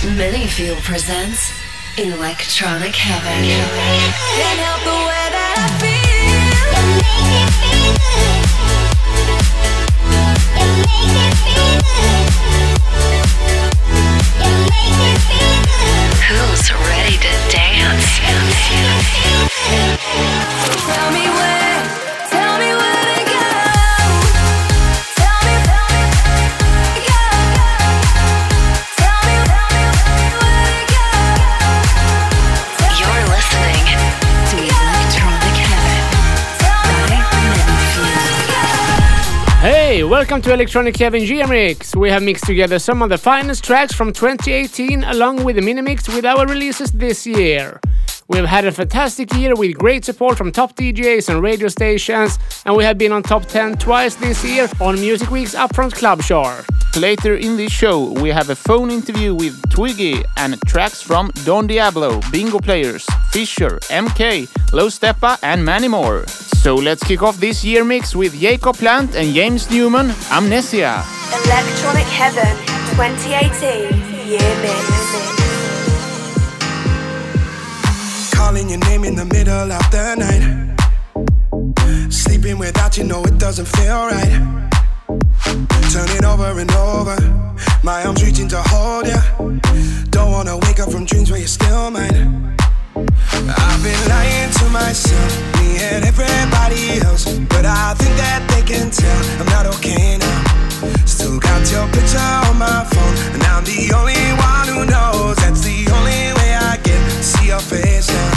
Minifield presents Electronic Heaven. Can't help the way that I feel. Who's ready to dance? Welcome to Electronic Heaven G-Mix. We have mixed together some of the finest tracks from 2018 along with the mini mix with our releases this year. We've had a fantastic year with great support from top DJs and radio stations, and we have been on top 10 twice this year on Music Week's Upfront Club chart. Later in this show, we have a phone interview with Twiggy and tracks from Don Diablo, Bingo Players, Fisher, MK, Low Steppa, and many more. So let's kick off this year mix with Jacob Plant and James Newman, Amnesia. Electronic Heaven 2018 Year Mix. Calling your name in the middle of the night. Sleeping without you, know it doesn't feel right. Turning over and over, my arms reaching to hold ya. Don't wanna wake up from dreams where you're still mine. I've been lying to myself, me and everybody else. But I think that they can tell I'm not okay now. Still got your picture on my phone, and I'm the only one who knows. That's the only way your face now.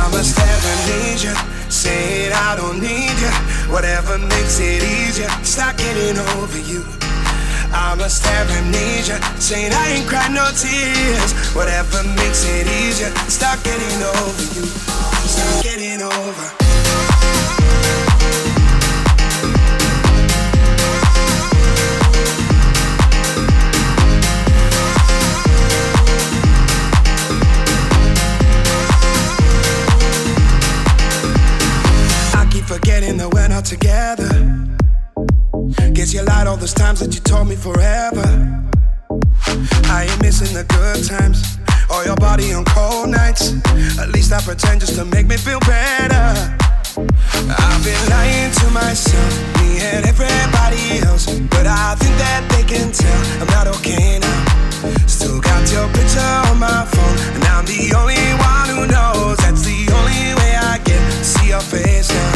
I must have amnesia, saying I don't need you. Whatever makes it easier, stop getting over you. I'm must have amnesia, saying I ain't cried no tears. Whatever makes it easier, stop getting over you. Stop getting over. Together. Guess you lied all those times that you told me forever. I ain't missing the good times or your body on cold nights. At least I pretend just to make me feel better. I've been lying to myself, me and everybody else. But I think that they can tell I'm not okay now. Still got your picture on my phone, and I'm the only one who knows. That's the only way I to see your face now.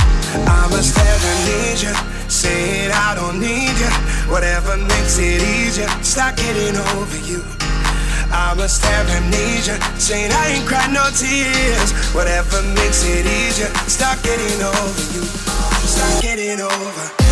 I must have amnesia Saying I don't need you, whatever makes it easier. Stop getting over you. I must have amnesia, saying I ain't cried no tears. Whatever makes it easier. Stop getting over you. Stop getting over.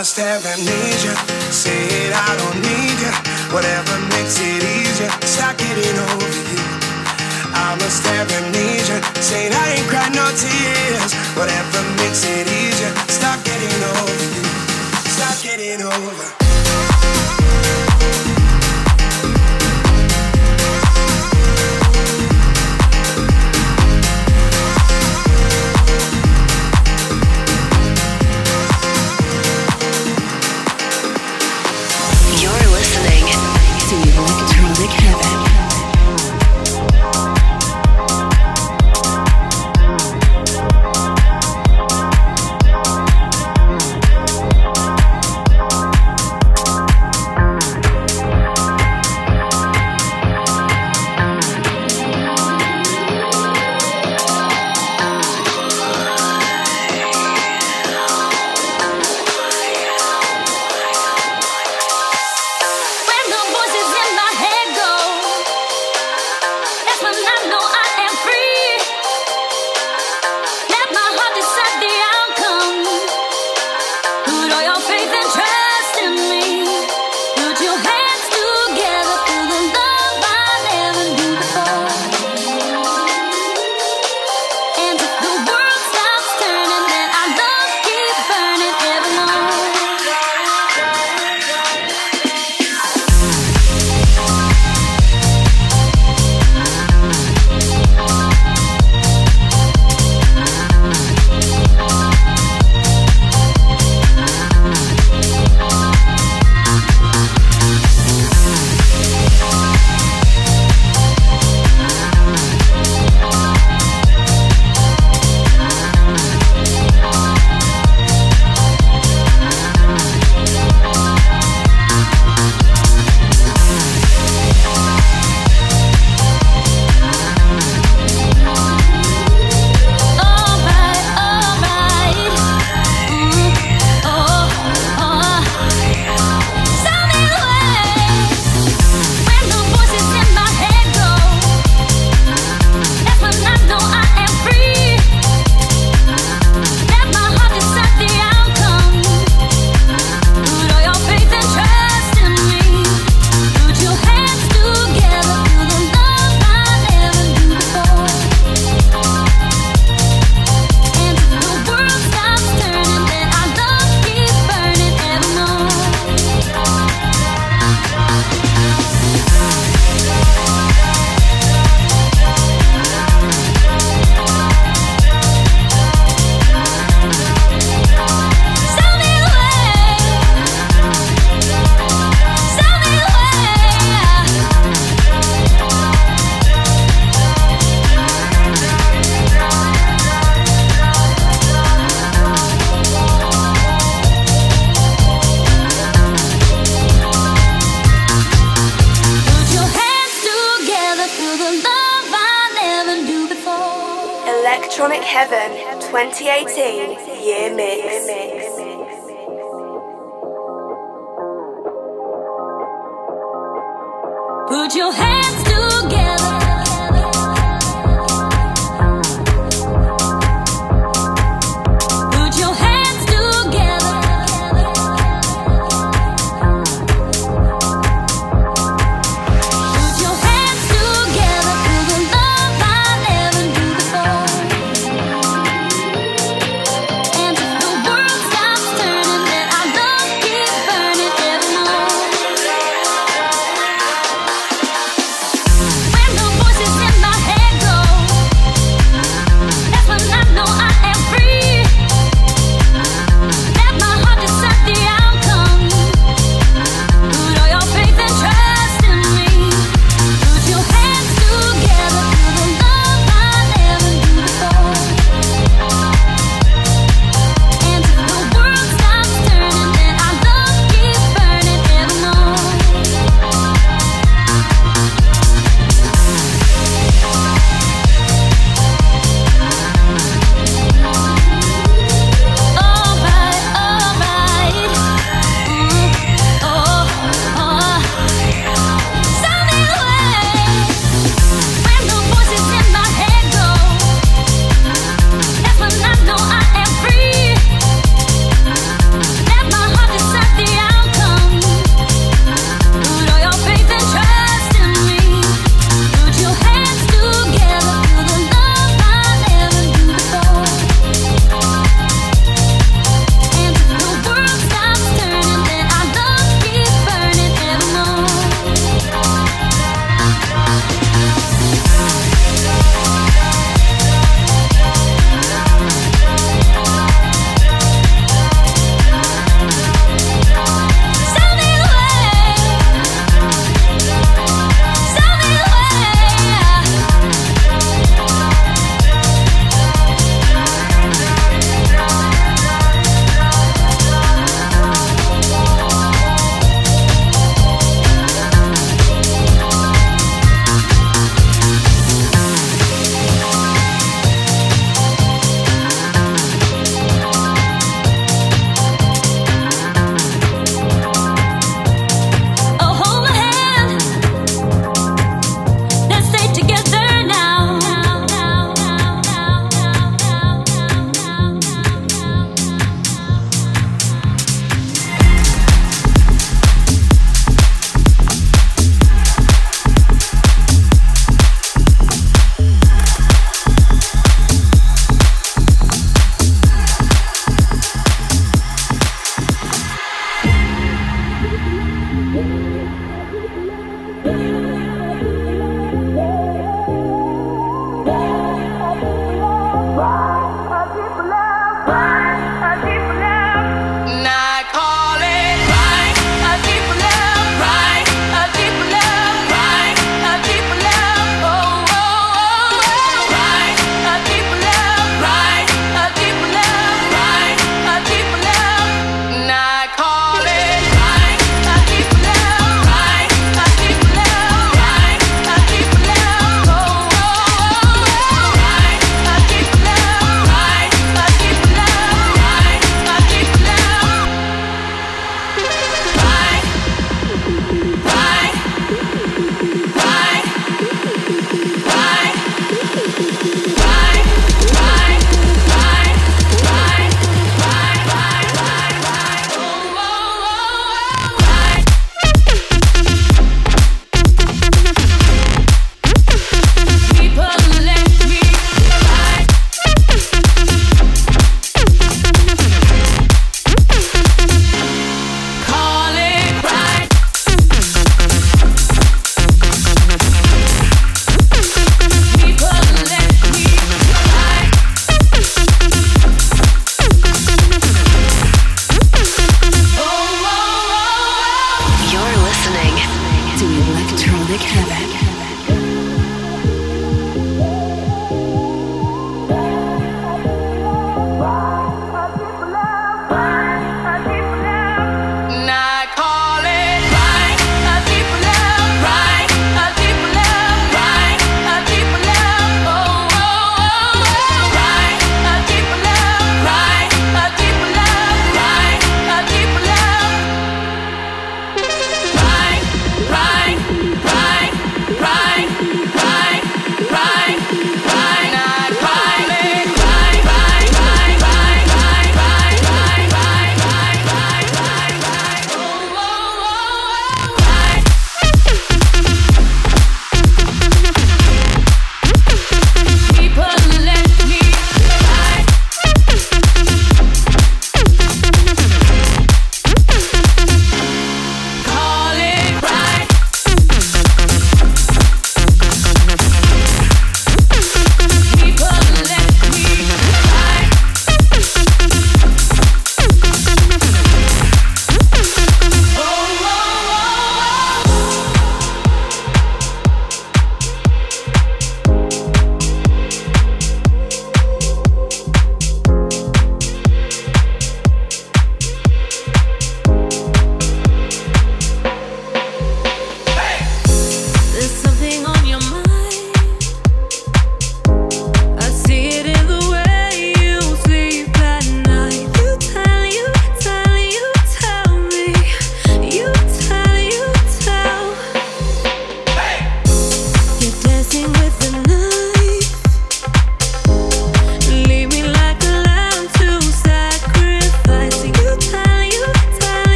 Must have amnesia. Said I don't need you. Whatever makes it easier. Stop getting over you. I must have amnesia. Saying I ain't cried no tears. Whatever makes it easier. Stop getting over you. Stop getting over.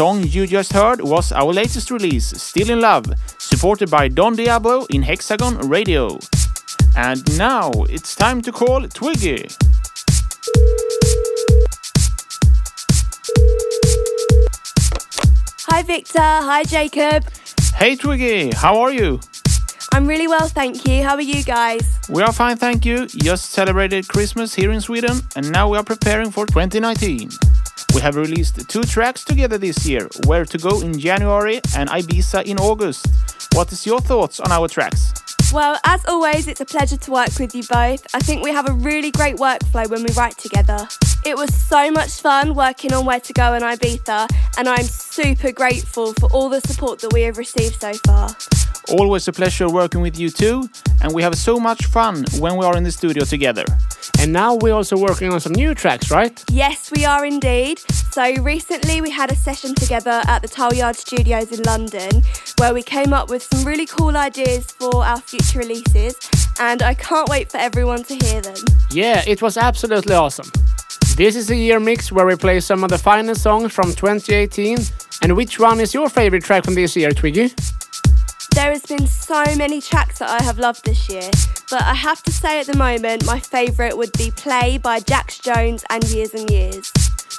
Song you just heard was our latest release, Still in Love, supported by Don Diablo in Hexagon Radio. And now it's time to call Twiggy. Hi, Victor. Hi, Jacob. Hey Twiggy, how are you? I'm really well, thank you. How are you guys? We are fine, thank you. Just celebrated Christmas here in Sweden, and now we are preparing for 2019. We have released two tracks together this year Where to Go in January and Ibiza in August. What is your thoughts on our tracks? Well, as always, it's a pleasure to work with you both. I think we have a really great workflow when we write together. It was so much fun working on Where to Go and Ibiza, and I'm super grateful for all the support that we have received so far. Always a pleasure working with you too, and we have so much fun when we are in the studio together. And now we're also working on some new tracks, right? Yes, we are indeed. So recently we had a session together at the Tile Yard Studios in London where we came up with some really cool ideas for our future releases and I can't wait for everyone to hear them. Yeah, it was absolutely awesome. This is a year mix where we play some of the finest songs from 2018. And which one is your favorite track from this year, Twiggy? There has been so many tracks that I have loved this year, but I have to say at the moment my favourite would be Play by Jax Jones and Years and Years.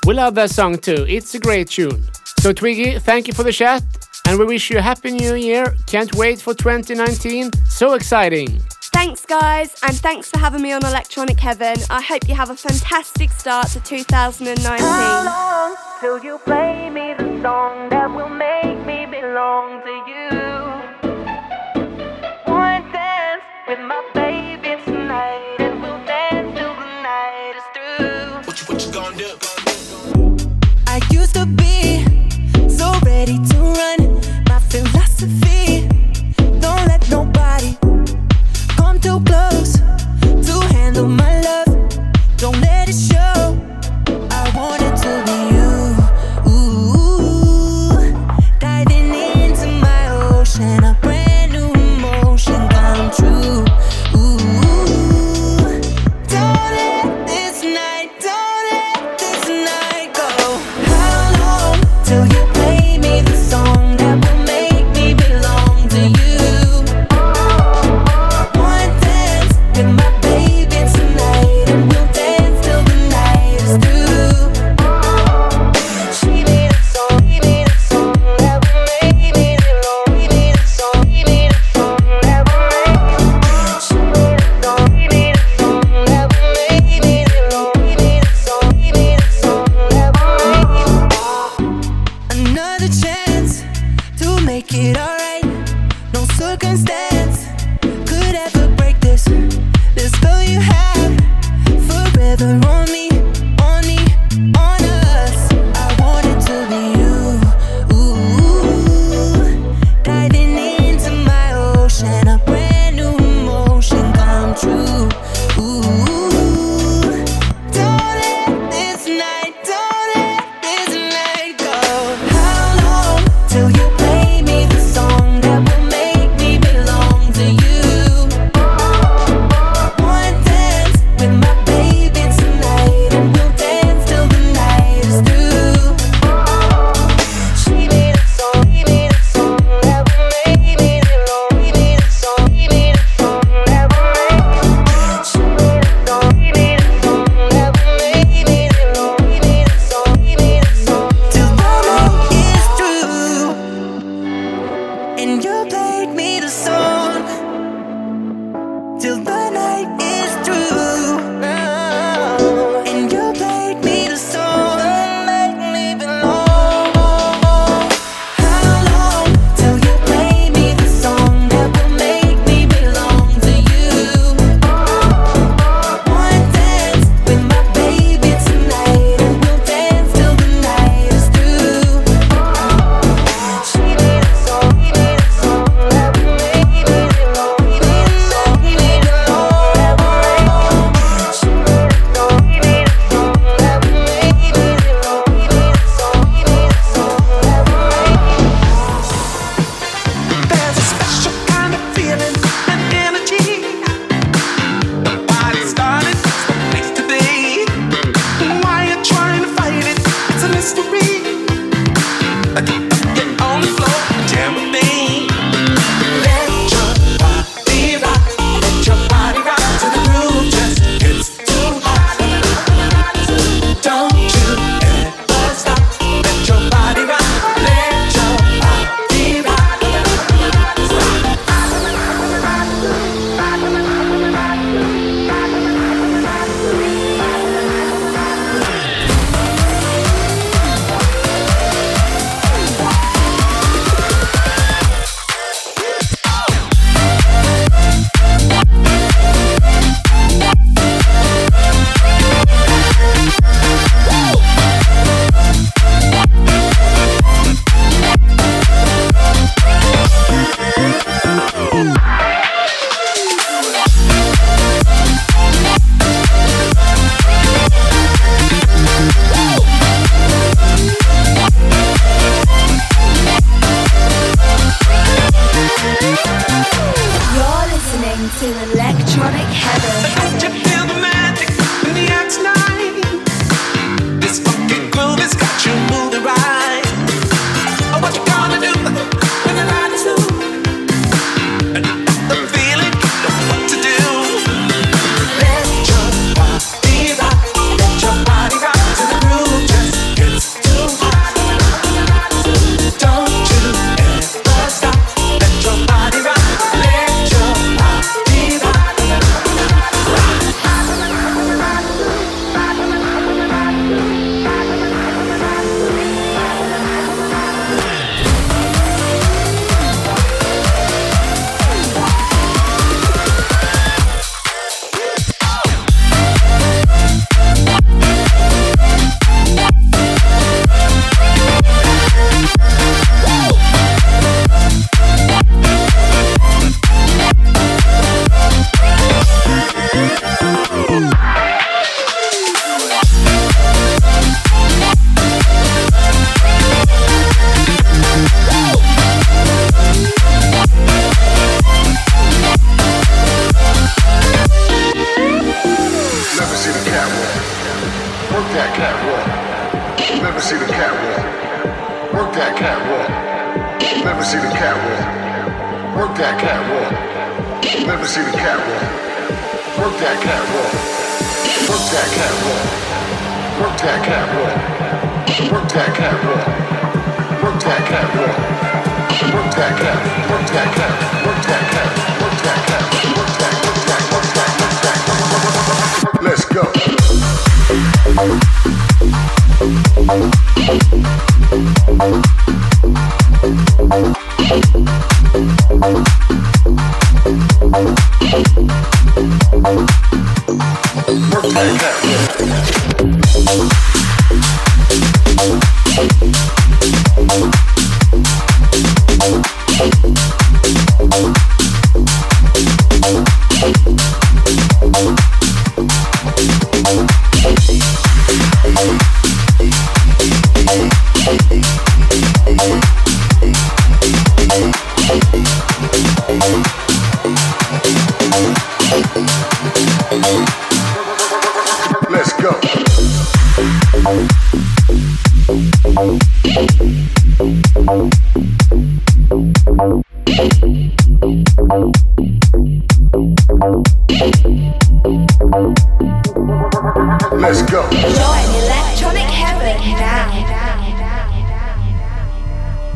We love that song too. It's a great tune. So, Twiggy, thank you for the chat. And we wish you a happy new year. Can't wait for 2019. So exciting. Thanks, guys, and thanks for having me on Electronic Heaven. I hope you have a fantastic start to 2019. long till you play me the song that will make me belong to you?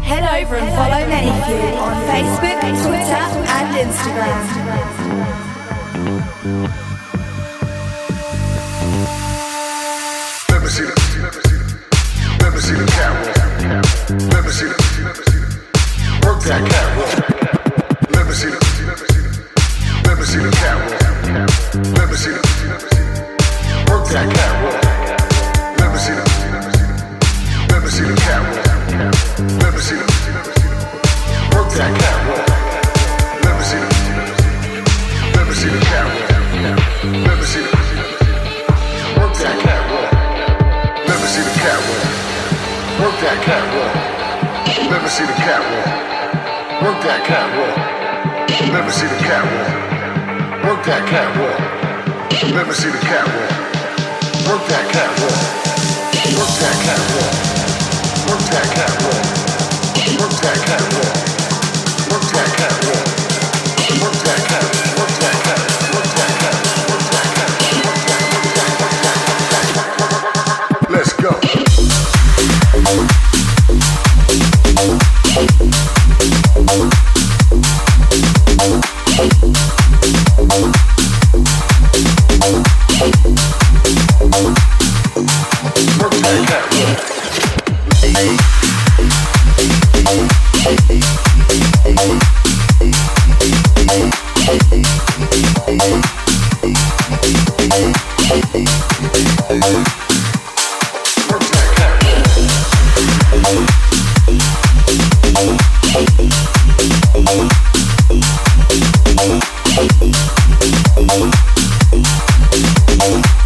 Head over and follow Many Few on Facebook, Twitter, and Instagram. Let me see the, let see the cat. Let me see the, work that cat.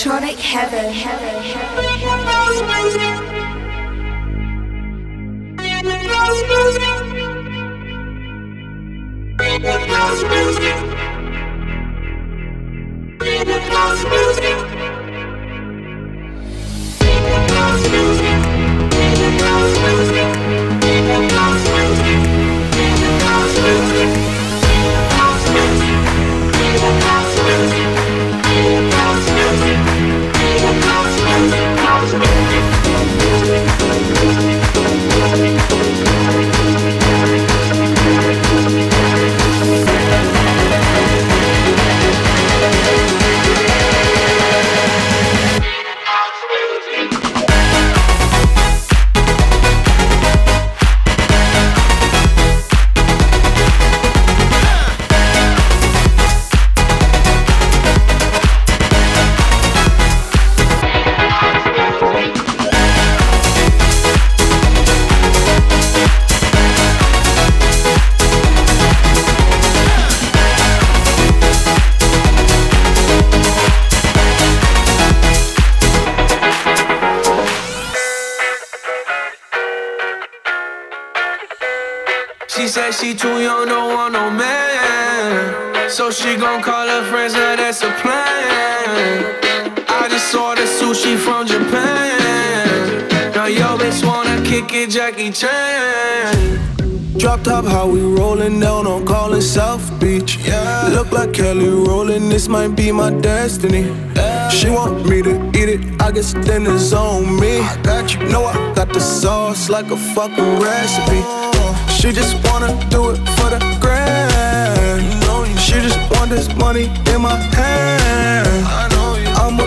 electronic heaven. heaven, heaven. Nick Jackie Chan. Drop top, how we rolling down on Collins South Beach. Yeah. Look like Kelly rolling, this might be my destiny. Yeah. She want me to eat it, I guess then it's on me. I got you. Know I got the sauce like a fucking recipe. Uh. She just wanna do it for the grand. You know she just want this money in my hand. I know you. I'ma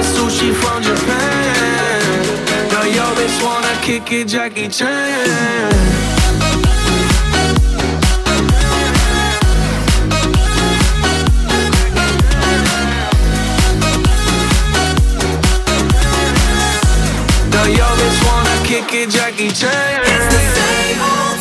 best sushi from Japan. Now you always wanna kick it, Jackie Chan. Yo, bitch wanna kick it, Jackie Chan. It's the same old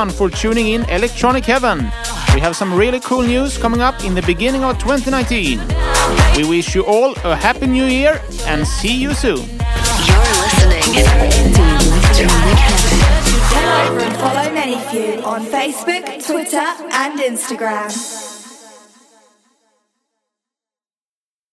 everyone for tuning in Electronic Heaven. We have some really cool news coming up in the beginning of 2019. We wish you all a happy new year and see you soon. You're listening to Electronic Heaven. Follow Many Few on Facebook, Twitter, and Instagram.